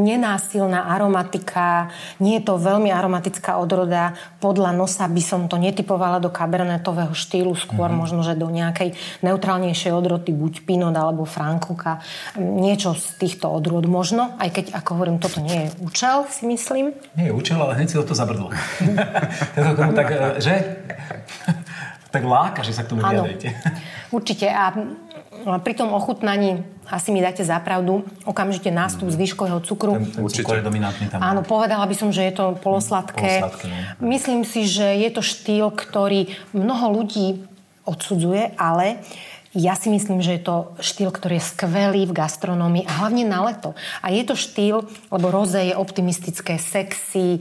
nenásilná aromatika, nie je to veľmi aromatická odroda. Podľa nosa by som to netypovala do kabernetového štýlu, skôr mm-hmm. možno, že do nejakej neutrálnejšej odrody, buď Pinot alebo Frankuka. Niečo z týchto odrôd možno, aj keď, ako hovorím, toto nie je účel, si myslím. Nie je účel, ale hneď si do toho zabrdlo. tak, e, že? tak láka, že sa k tomu vyjadrite. určite. A pri tom ochutnaní asi mi dáte zapravdu okamžite nástup zvyškového cukru. Ten, ten cukor je dominantný tam. Áno, povedala by som, že je to polosladké. Polosladké, no. Myslím si, že je to štýl, ktorý mnoho ľudí odsudzuje, ale ja si myslím, že je to štýl, ktorý je skvelý v gastronómii a hlavne na leto. A je to štýl, lebo roze je optimistické, sexy, e,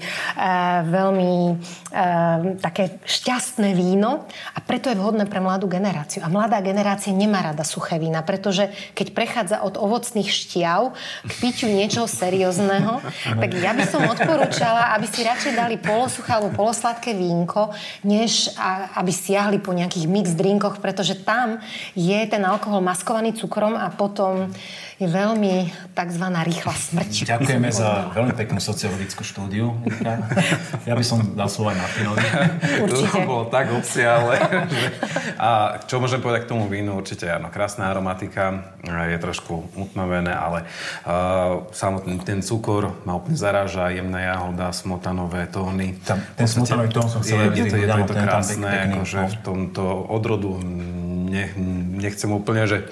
veľmi e, také šťastné víno a preto je vhodné pre mladú generáciu. A mladá generácia nemá rada suché vína, pretože keď prechádza od ovocných šťav k piťu niečoho seriózneho, tak ja by som odporúčala, aby si radšej dali polosuché alebo polosladké vínko, než aby siahli po nejakých mix drinkoch, pretože tam je ten alkohol maskovaný cukrom a potom je veľmi tzv. rýchla smrť. Ďakujeme za veľmi peknú sociologickú štúdiu. Ja by som dal slovo aj Martinovi. Určite. To bolo tak obsiahle. A čo môžem povedať k tomu vínu? Určite áno, krásna aromatika, je trošku utmavené, ale uh, samotný ten cukor ma úplne zaráža, jemná jahoda, smotanové tóny. Tam, ten smotanový tón som chcel je, je, to, je, to, je to krásne, akože v tomto odrodu ne, nechcem úplne, že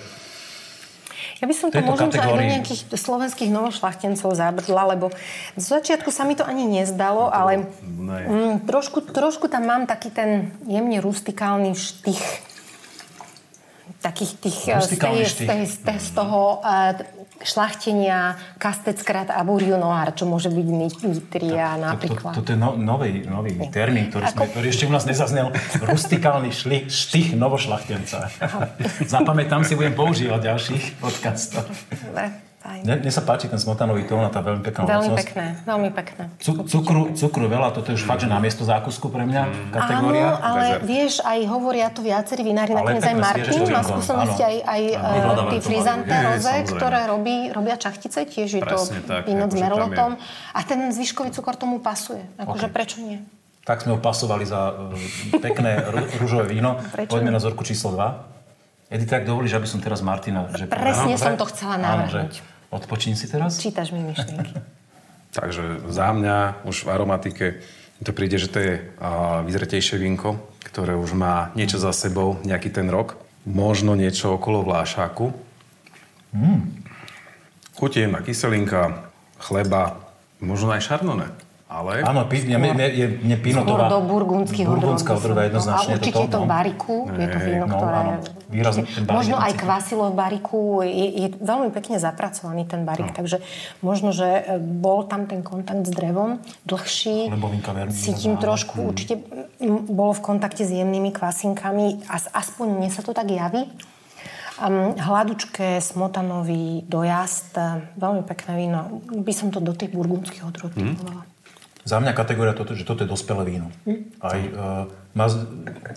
ja by som to možno kategórii... aj do nejakých slovenských novošlachtencov zabrdla, lebo z začiatku sa mi to ani nezdalo, no, ale mm, trošku, trošku tam mám taký ten jemne rustikálny štych. Takých tých eh, z, tej, z, tej, z, tej, z toho uh, šlachtenia Kasteckrát a Buriu Noir, čo môže byť Nitria to, napríklad. To, to, to je no, nový, nový termín, ktorý, sme, ktorý ešte u nás nezaznel. Rustikálny šli, štých novošlachtenca. Zapamätám si, budem používať ďalších podcastov. Mne, mne sa páči ten smotanový tón a tá veľmi pekná Veľmi ovocnosť. pekné, veľmi pekné. Cu, cukru, cukru veľa, toto je už fakt, že na miesto zákusku pre mňa mm. kategória. Áno, ale Bezert. vieš, aj hovoria to viacerí vinári, nakoniec aj Martin má skúsenosti aj, aj áno, tí frizante roze, ktoré robí, robia čachtice, tiež je to víno s merlotom. A ten zvyškový cukor tomu pasuje. Akože okay. prečo nie? Tak sme ho pasovali za uh, pekné rúžové víno. Poďme na zorku číslo 2. Edita, ak dovolíš, aby som teraz Martina... Že Presne som to chcela navrhnúť. Odpočín si teraz. Čítaš mi myšlienky. Takže za mňa už v aromatike to príde, že to je uh, vyzretejšie vínko, ktoré už má niečo za sebou, nejaký ten rok. Možno niečo okolo vlášáku. Mm. Chutí na kyselinka, chleba, možno aj šarnone. Ale... Áno, pí, mne, mne, je, mne Pinotová... do burgundských Burgundská odroda jednoznačne. A určite to, je to v bariku. No. Je to víno, no, ktoré... Áno, výrazne možno aj kvasilo v bariku. Je, je veľmi pekne zapracovaný ten barik, no. takže možno, že e, bol tam ten kontakt s drevom dlhší. Cítim trošku, mm. určite bolo v kontakte s jemnými kvasinkami. Aspoň mne sa to tak javí. Um, hladučké, smotanový dojazd, e, veľmi pekné víno. By som to do tých burgundských odrod mm. Za mňa kategória toto, že toto je dospelé víno. Hm. Aj uh, má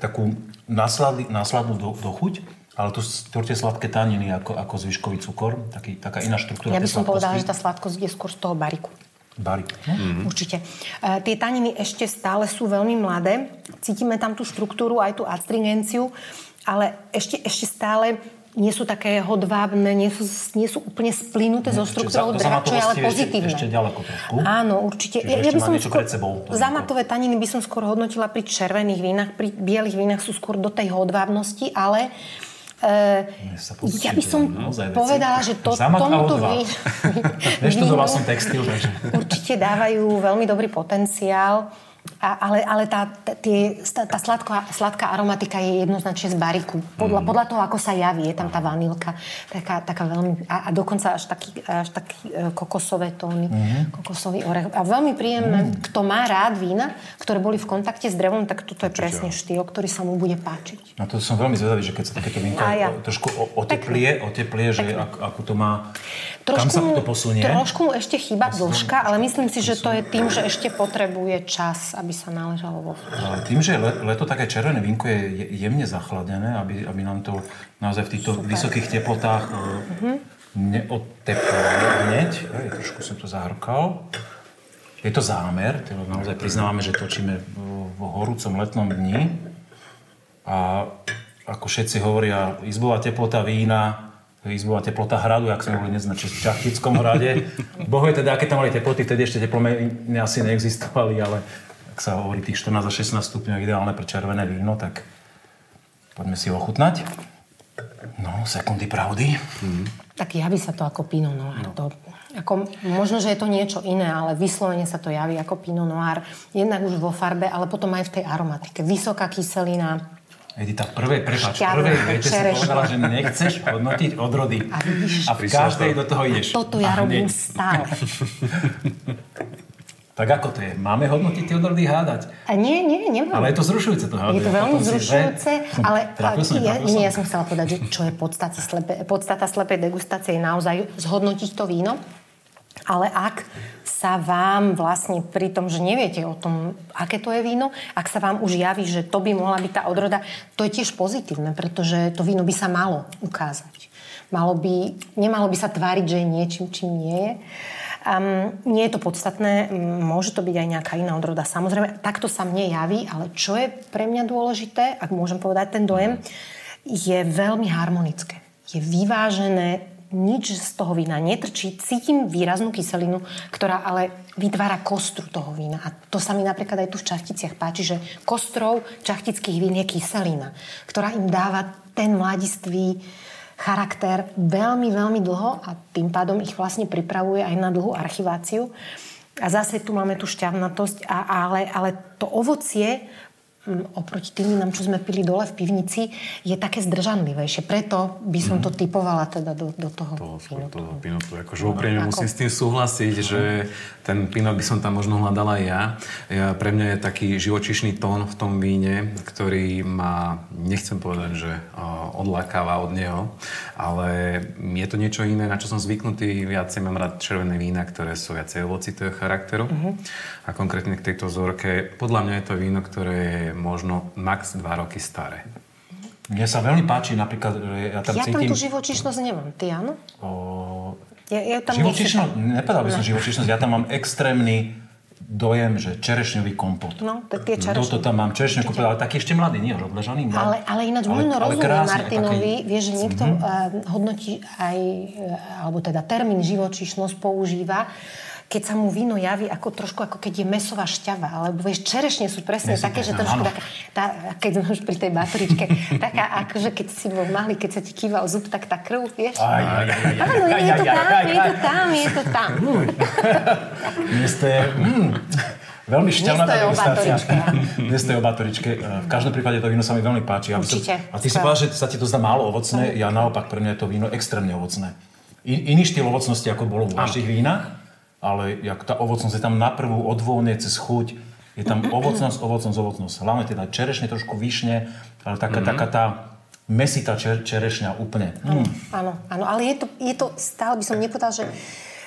takú násladnú do, dochuť, ale to tvorte sladké taniny ako, ako zvyškový cukor, taký, taká iná štruktúra. Ja by som povedala, že tá sladkosť je skôr z toho bariku. Barik. Mm-hmm. Určite. Uh, tie taniny ešte stále sú veľmi mladé. Cítime tam tú štruktúru, aj tú astringenciu, ale ešte, ešte stále nie sú také hodvábne, nie sú, nie sú úplne splínuté zo štruktúrou je ale pozitívne. Ešte, ešte ďaleko trošku. Áno, určite. Čiže ja, ja by som skôr, sebou, zamatové taniny by som skôr hodnotila pri červených vínach, pri bielých vínach sú skôr do tej hodvábnosti, ale Uh, ja by som povedala, že to, tomuto vínu... Neštudoval som textil, takže... Určite dávajú veľmi dobrý potenciál. A, ale ale tá, tie, tá sladká, sladká aromatika je jednoznačne z bariku. Podľa, mm. podľa toho, ako sa javí, je tam tá vanilka. Taká, taká veľmi... A, a dokonca až taký, až taký e, kokosové tóny. Mm. Kokosový orech. A veľmi príjemné. Mm. Kto má rád vína, ktoré boli v kontakte s drevom, tak toto je presne štýl, ktorý sa mu bude páčiť. No to som veľmi zvedavý, že keď sa takéto vínko ja. trošku oteplie, oteplie, že ak, ako to má... Trošku kam sa to posunie? Trošku mu ešte chýba dĺžka, ale myslím si, že to je tým, že ešte potrebuje čas aby sa naležalo vo Ale Tým, že leto také červené vínko je jemne zachladené, aby, aby nám to naozaj v týchto Super. vysokých teplotách uh-huh. neodteplalo hneď. Aj, trošku som to zahrkal. Je to zámer, teda naozaj priznávame, že točíme v horúcom letnom dni. A ako všetci hovoria, izbová teplota vína izbová teplota hradu, ak sme boli neznať, v Čachtickom hrade. Bohu je teda, aké tam mali teploty, vtedy ešte teplomeny asi neexistovali, ale ak sa hovorí tých 14 a 16 stupňov ideálne pre červené víno, tak poďme si ho ochutnať. No, sekundy pravdy. Mm. Tak javí sa to ako Pinot Noir. No. To, ako, možno, že je to niečo iné, ale vyslovene sa to javí ako Pinot Noir. Jednak už vo farbe, ale potom aj v tej aromatike. Vysoká kyselina, Edita, v prvej, prepáč, v prvej vete si povedala, že nechceš hodnotiť odrody. A vidíš? a v každej do toho ideš. Toto ja A robím stále. Tak ako to je? Máme hodnotiť tie odrody hádať? A nie, nie, nemám. Ale je to zrušujúce to hádať. Je to veľmi že- zrušujúce, Som- ale, som, ja, nie, ja som chcela povedať, že čo je podstata, slepe, podstata slepej degustácie je naozaj zhodnotiť to víno. Ale ak sa vám vlastne pri tom, že neviete o tom, aké to je víno, ak sa vám už javí, že to by mohla byť tá odroda, to je tiež pozitívne, pretože to víno by sa malo ukázať. Malo by, nemalo by sa tváriť, že je niečím, čím nie je. Um, nie je to podstatné, môže to byť aj nejaká iná odroda. Samozrejme, takto sa mne javí, ale čo je pre mňa dôležité, ak môžem povedať ten dojem, je veľmi harmonické. Je vyvážené, nič z toho vína netrčí. Cítim výraznú kyselinu, ktorá ale vytvára kostru toho vína. A to sa mi napríklad aj tu v čachticiach páči, že kostrou čachtických vín je kyselina, ktorá im dáva ten mladistvý charakter veľmi, veľmi dlho a tým pádom ich vlastne pripravuje aj na dlhú archiváciu. A zase tu máme tú šťavnatosť, a, ale, ale to ovocie oproti tým vínam, čo sme pili dole v pivnici, je také zdržanlivejšie. Preto by som to typovala teda do, do toho To, vínu. to, to pinotu. Akože úprimne Ako? musím s tým súhlasiť, že ten pinot by som tam možno hľadala ja. ja. Pre mňa je taký živočišný tón v tom víne, ktorý ma, nechcem povedať, že odlákáva od neho, ale je to niečo iné, na čo som zvyknutý. Viacej mám rád červené vína, ktoré sú viacej ovocitého charakteru. Mhm. A konkrétne k tejto vzorke, podľa mňa je to víno, ktoré je možno max 2 roky staré. Mne sa veľmi páči napríklad, že ja tam Ja tam cítim... tú živočišnosť nemám. Ty áno? o, Ja, ja tam živočišnosť, nechytám. nepovedal by som živočišnosť, ja tam mám extrémny dojem, že čerešňový kompot. No, tak tie čerešne. Toto tam mám, čerešňu kompot, ale taký ešte mladý, nie už odležaný. mladý. Ale, ale ináč Ale- možno rozumiem krásny, aj Martinovi, taký- vieš, že niekto Mhm. mm-hmm. hodnotí aj, e, alebo teda termín živočíšnosť používa, keď sa mu víno javí ako trošku ako keď je mesová šťava, alebo vieš, čerešne sú presne Mesová, také, že trošku taká, tá, keď sme už pri tej bateričke, taká akože keď si bol malý, keď sa ti kýval zub, tak tá krv, vieš? Áno, je to tam, je to tam, je to tam. Dnes to je... Veľmi o degustácia. Dnes to je o batoričke. V každom prípade to víno sa mi veľmi páči. By som- Určite. A ty si povedal, že sa ti to zdá málo ovocné. Ja naopak, pre mňa je to víno extrémne ovocné. I, iný štýl ovocnosti, ako bolo v vašich vínach, ale jak tá ovocnosť je tam na prvú odvône cez chuť. Je tam ovocnosť, ovocnosť, ovocnosť. Hlavne teda čerešne, trošku vyšne, ale taká, Mhm. taká tá mesitá čer, čerešňa úplne. Mm. Áno, áno, ale je to, je to stále, by som nepovedal, že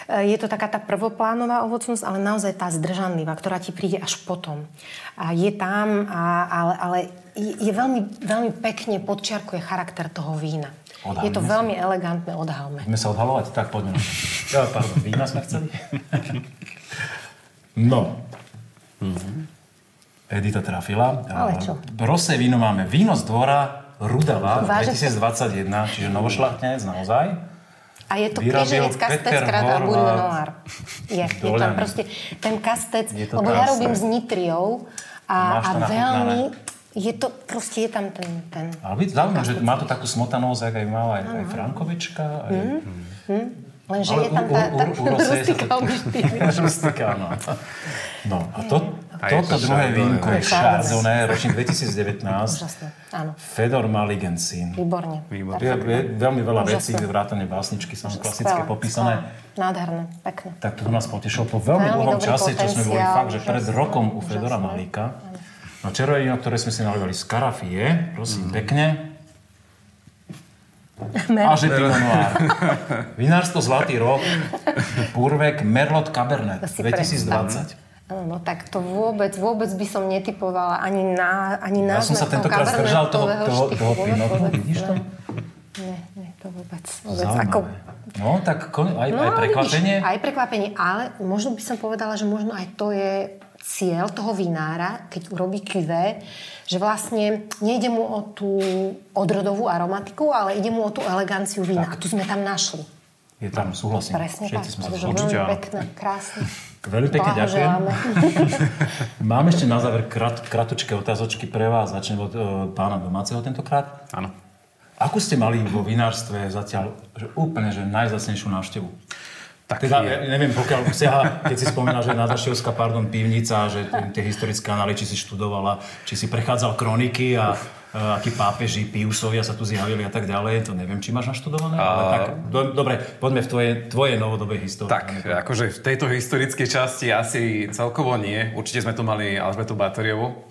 e, je to taká tá prvoplánová ovocnosť, ale naozaj tá zdržanlivá, ktorá ti príde až potom. A je tam, a, ale, ale je, je veľmi, veľmi pekne podčiarkuje charakter toho vína. Odhalme je to sa. veľmi elegantné, odhalme. Ideme sa odhalovať? Tak poďme. Ja, pardon, vína sme chceli? No. Edita trafila. Ale čo? Rosé víno máme. Víno z dvora Rudava Váže sa. 2021, čiže novošľachtnec naozaj. A je to Vyrobil križenec kastec Peter krát a. Bouillon Noir. Je, je tam proste ten kastec, lebo ja robím s nitriou a, a to nachutnané. Je to, proste je tam ten, ten Ale vidíš, zaujímavé, že má to takú smotanosť, jak aj mala aj, aj Frankovička. Aj... Lenže Ale je tam tá, tá rustikálny štýl. Rustikálna. No a to, toto to druhé vínko je Chardonnay. Ročník 2019. Úžasné, áno. Fedor Maligensin. Výborne. Výborne. Je, je veľmi veľa vecí, vrátane básničky, sú klasické popísané. Nádherné, pekné. Tak to nás potešilo po veľmi Veľmi dlhom čase, čo sme boli fakt, že pred rokom u Fedora úžasné. No červené víno, ktoré sme si nalivali z karafie, prosím, pekne. A že Pinot Noir. Vinárstvo Zlatý rok, Purvek, Merlot Cabernet, To si 2020. Áno, no tak to vôbec, vôbec by som netypovala ani na ani Ja na som sa tentokrát zdržal toho, toho, toho Pinotu, vidíš to? Nie, nie, to vôbec. vôbec. Ako, Zaujímavé. No, tak aj, no, aj prekvapenie. Vidíš, aj prekvapenie, ale možno by som povedala, že možno aj to je cieľ toho vinára, keď urobí QV, že vlastne nejde mu o tú odrodovú aromatiku, ale ide mu o tú eleganciu vína. A tu sme tam našli. Je tam, súhlasím. Presne tak. Všetci sme sa Takže veľmi pekné, krásne. Veľmi pekne ďakujem. Mám ešte na záver krat, kratučké otázočky pre vás. Začnem od uh, pána domáceho tentokrát. Áno. Akú ste mali vo vinárstve zatiaľ že úplne že najzacnejšiu návštevu? Tak teda, ja neviem, pokiaľ siaha, keď si spomínal, že Nadašiovská, pardon, pivnica, že tie historické anály, či si študovala, či si prechádzal kroniky a uh, akí pápeži, Piusovia sa tu zjavili a tak ďalej, to neviem, či máš naštudované, a... ale tak, do, dobre, poďme v tvoje, tvoje novodobej histórii. Tak, akože v tejto historickej časti asi celkovo nie, určite sme tu mali Alžbetu Batoriovu,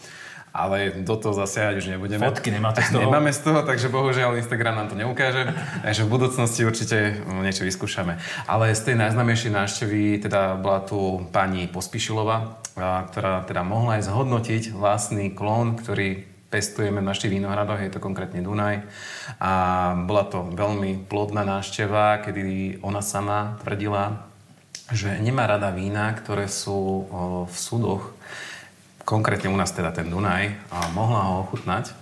ale do toho zasiahať už nebudeme. Fotky nemáte z toho? Nemáme z toho, takže bohužiaľ Instagram nám to neukáže. Takže v budúcnosti určite niečo vyskúšame. Ale z tej najznamejšej návštevy teda bola tu pani Pospišilová, ktorá teda mohla aj zhodnotiť vlastný klón, ktorý pestujeme v našich vínohradoch, je to konkrétne Dunaj. A bola to veľmi plodná návšteva, kedy ona sama tvrdila, že nemá rada vína, ktoré sú v súdoch konkrétne u nás teda ten Dunaj, a mohla ho ochutnať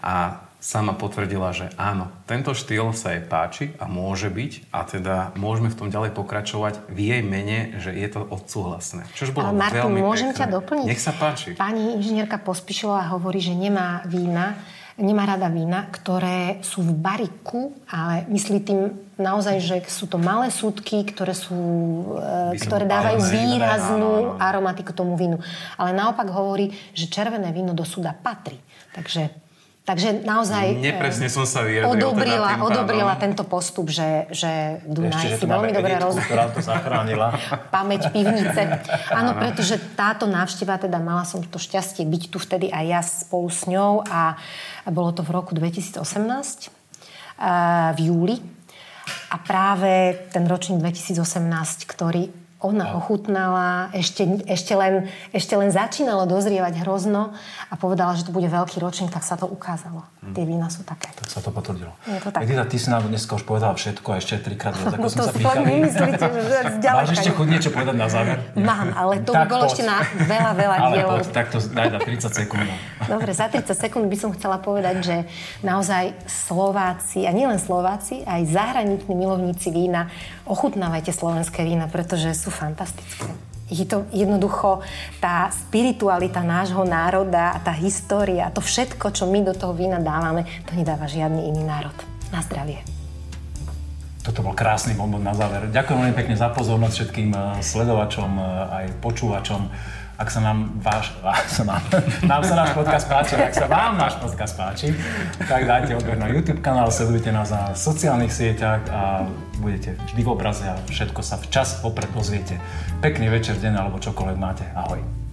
a sama potvrdila, že áno, tento štýl sa jej páči a môže byť a teda môžeme v tom ďalej pokračovať v jej mene, že je to odsúhlasné. Čož bolo Ale Martin, veľmi môžem pekné. ťa doplniť? Nech sa páči. Pani inžinierka Pospišilová hovorí, že nemá vína, nemá rada vína, ktoré sú v bariku, ale myslí tým naozaj, že sú to malé súdky, ktoré, sú, e, ktoré dávajú výraznú aromatiku tomu vínu. Ale naopak hovorí, že červené víno do súda patrí. Takže Takže naozaj Nepresne som sa vyjadril. Odobrila, teda odobrila tento postup, že, že Dunaj si veľmi dobre rozumie. ktorá to zachránila. Pamäť pivnice. Áno, pretože táto návšteva, teda mala som to šťastie byť tu vtedy aj ja spolu s ňou a bolo to v roku 2018 v júli. A práve ten ročník 2018, ktorý ona ochutnala, ešte, ešte, len, ešte len začínalo dozrievať hrozno a povedala, že to bude veľký ročník, tak sa to ukázalo. Mm. Tie vína sú také. Tak sa to potvrdilo. Je to tak. Edita, ty si nám dneska už povedala všetko a ešte trikrát viac, ako no sme sa pýtali. nemyslíte, že. Máš ešte chuť niečo povedať na záver? Mám, ale to by bolo poď. ešte na veľa, veľa ale dielov. Poď, tak to daj na 30 sekúnd. Dobre, za 30 sekúnd by som chcela povedať, že naozaj Slováci, a nielen Slováci, aj zahraniční milovníci vína, ochutnávajte slovenské vína, pretože sú fantastické. Je to jednoducho tá spiritualita nášho národa a tá história to všetko, čo my do toho vína dávame, to nedáva žiadny iný národ. Na zdravie. Toto bol krásny moment na záver. Ďakujem veľmi pekne za pozornosť všetkým eh, sledovačom, eh, aj počúvačom. Ak sa nám váš, sa nám, nám sa náš podcast páči, ak sa vám náš podcast páči, tak dajte odber na YouTube kanál, sledujte nás na sociálnych sieťach a budete vždy v obraze a všetko sa včas popred dozviete. Pekný večer, deň alebo čokoľvek máte. Ahoj.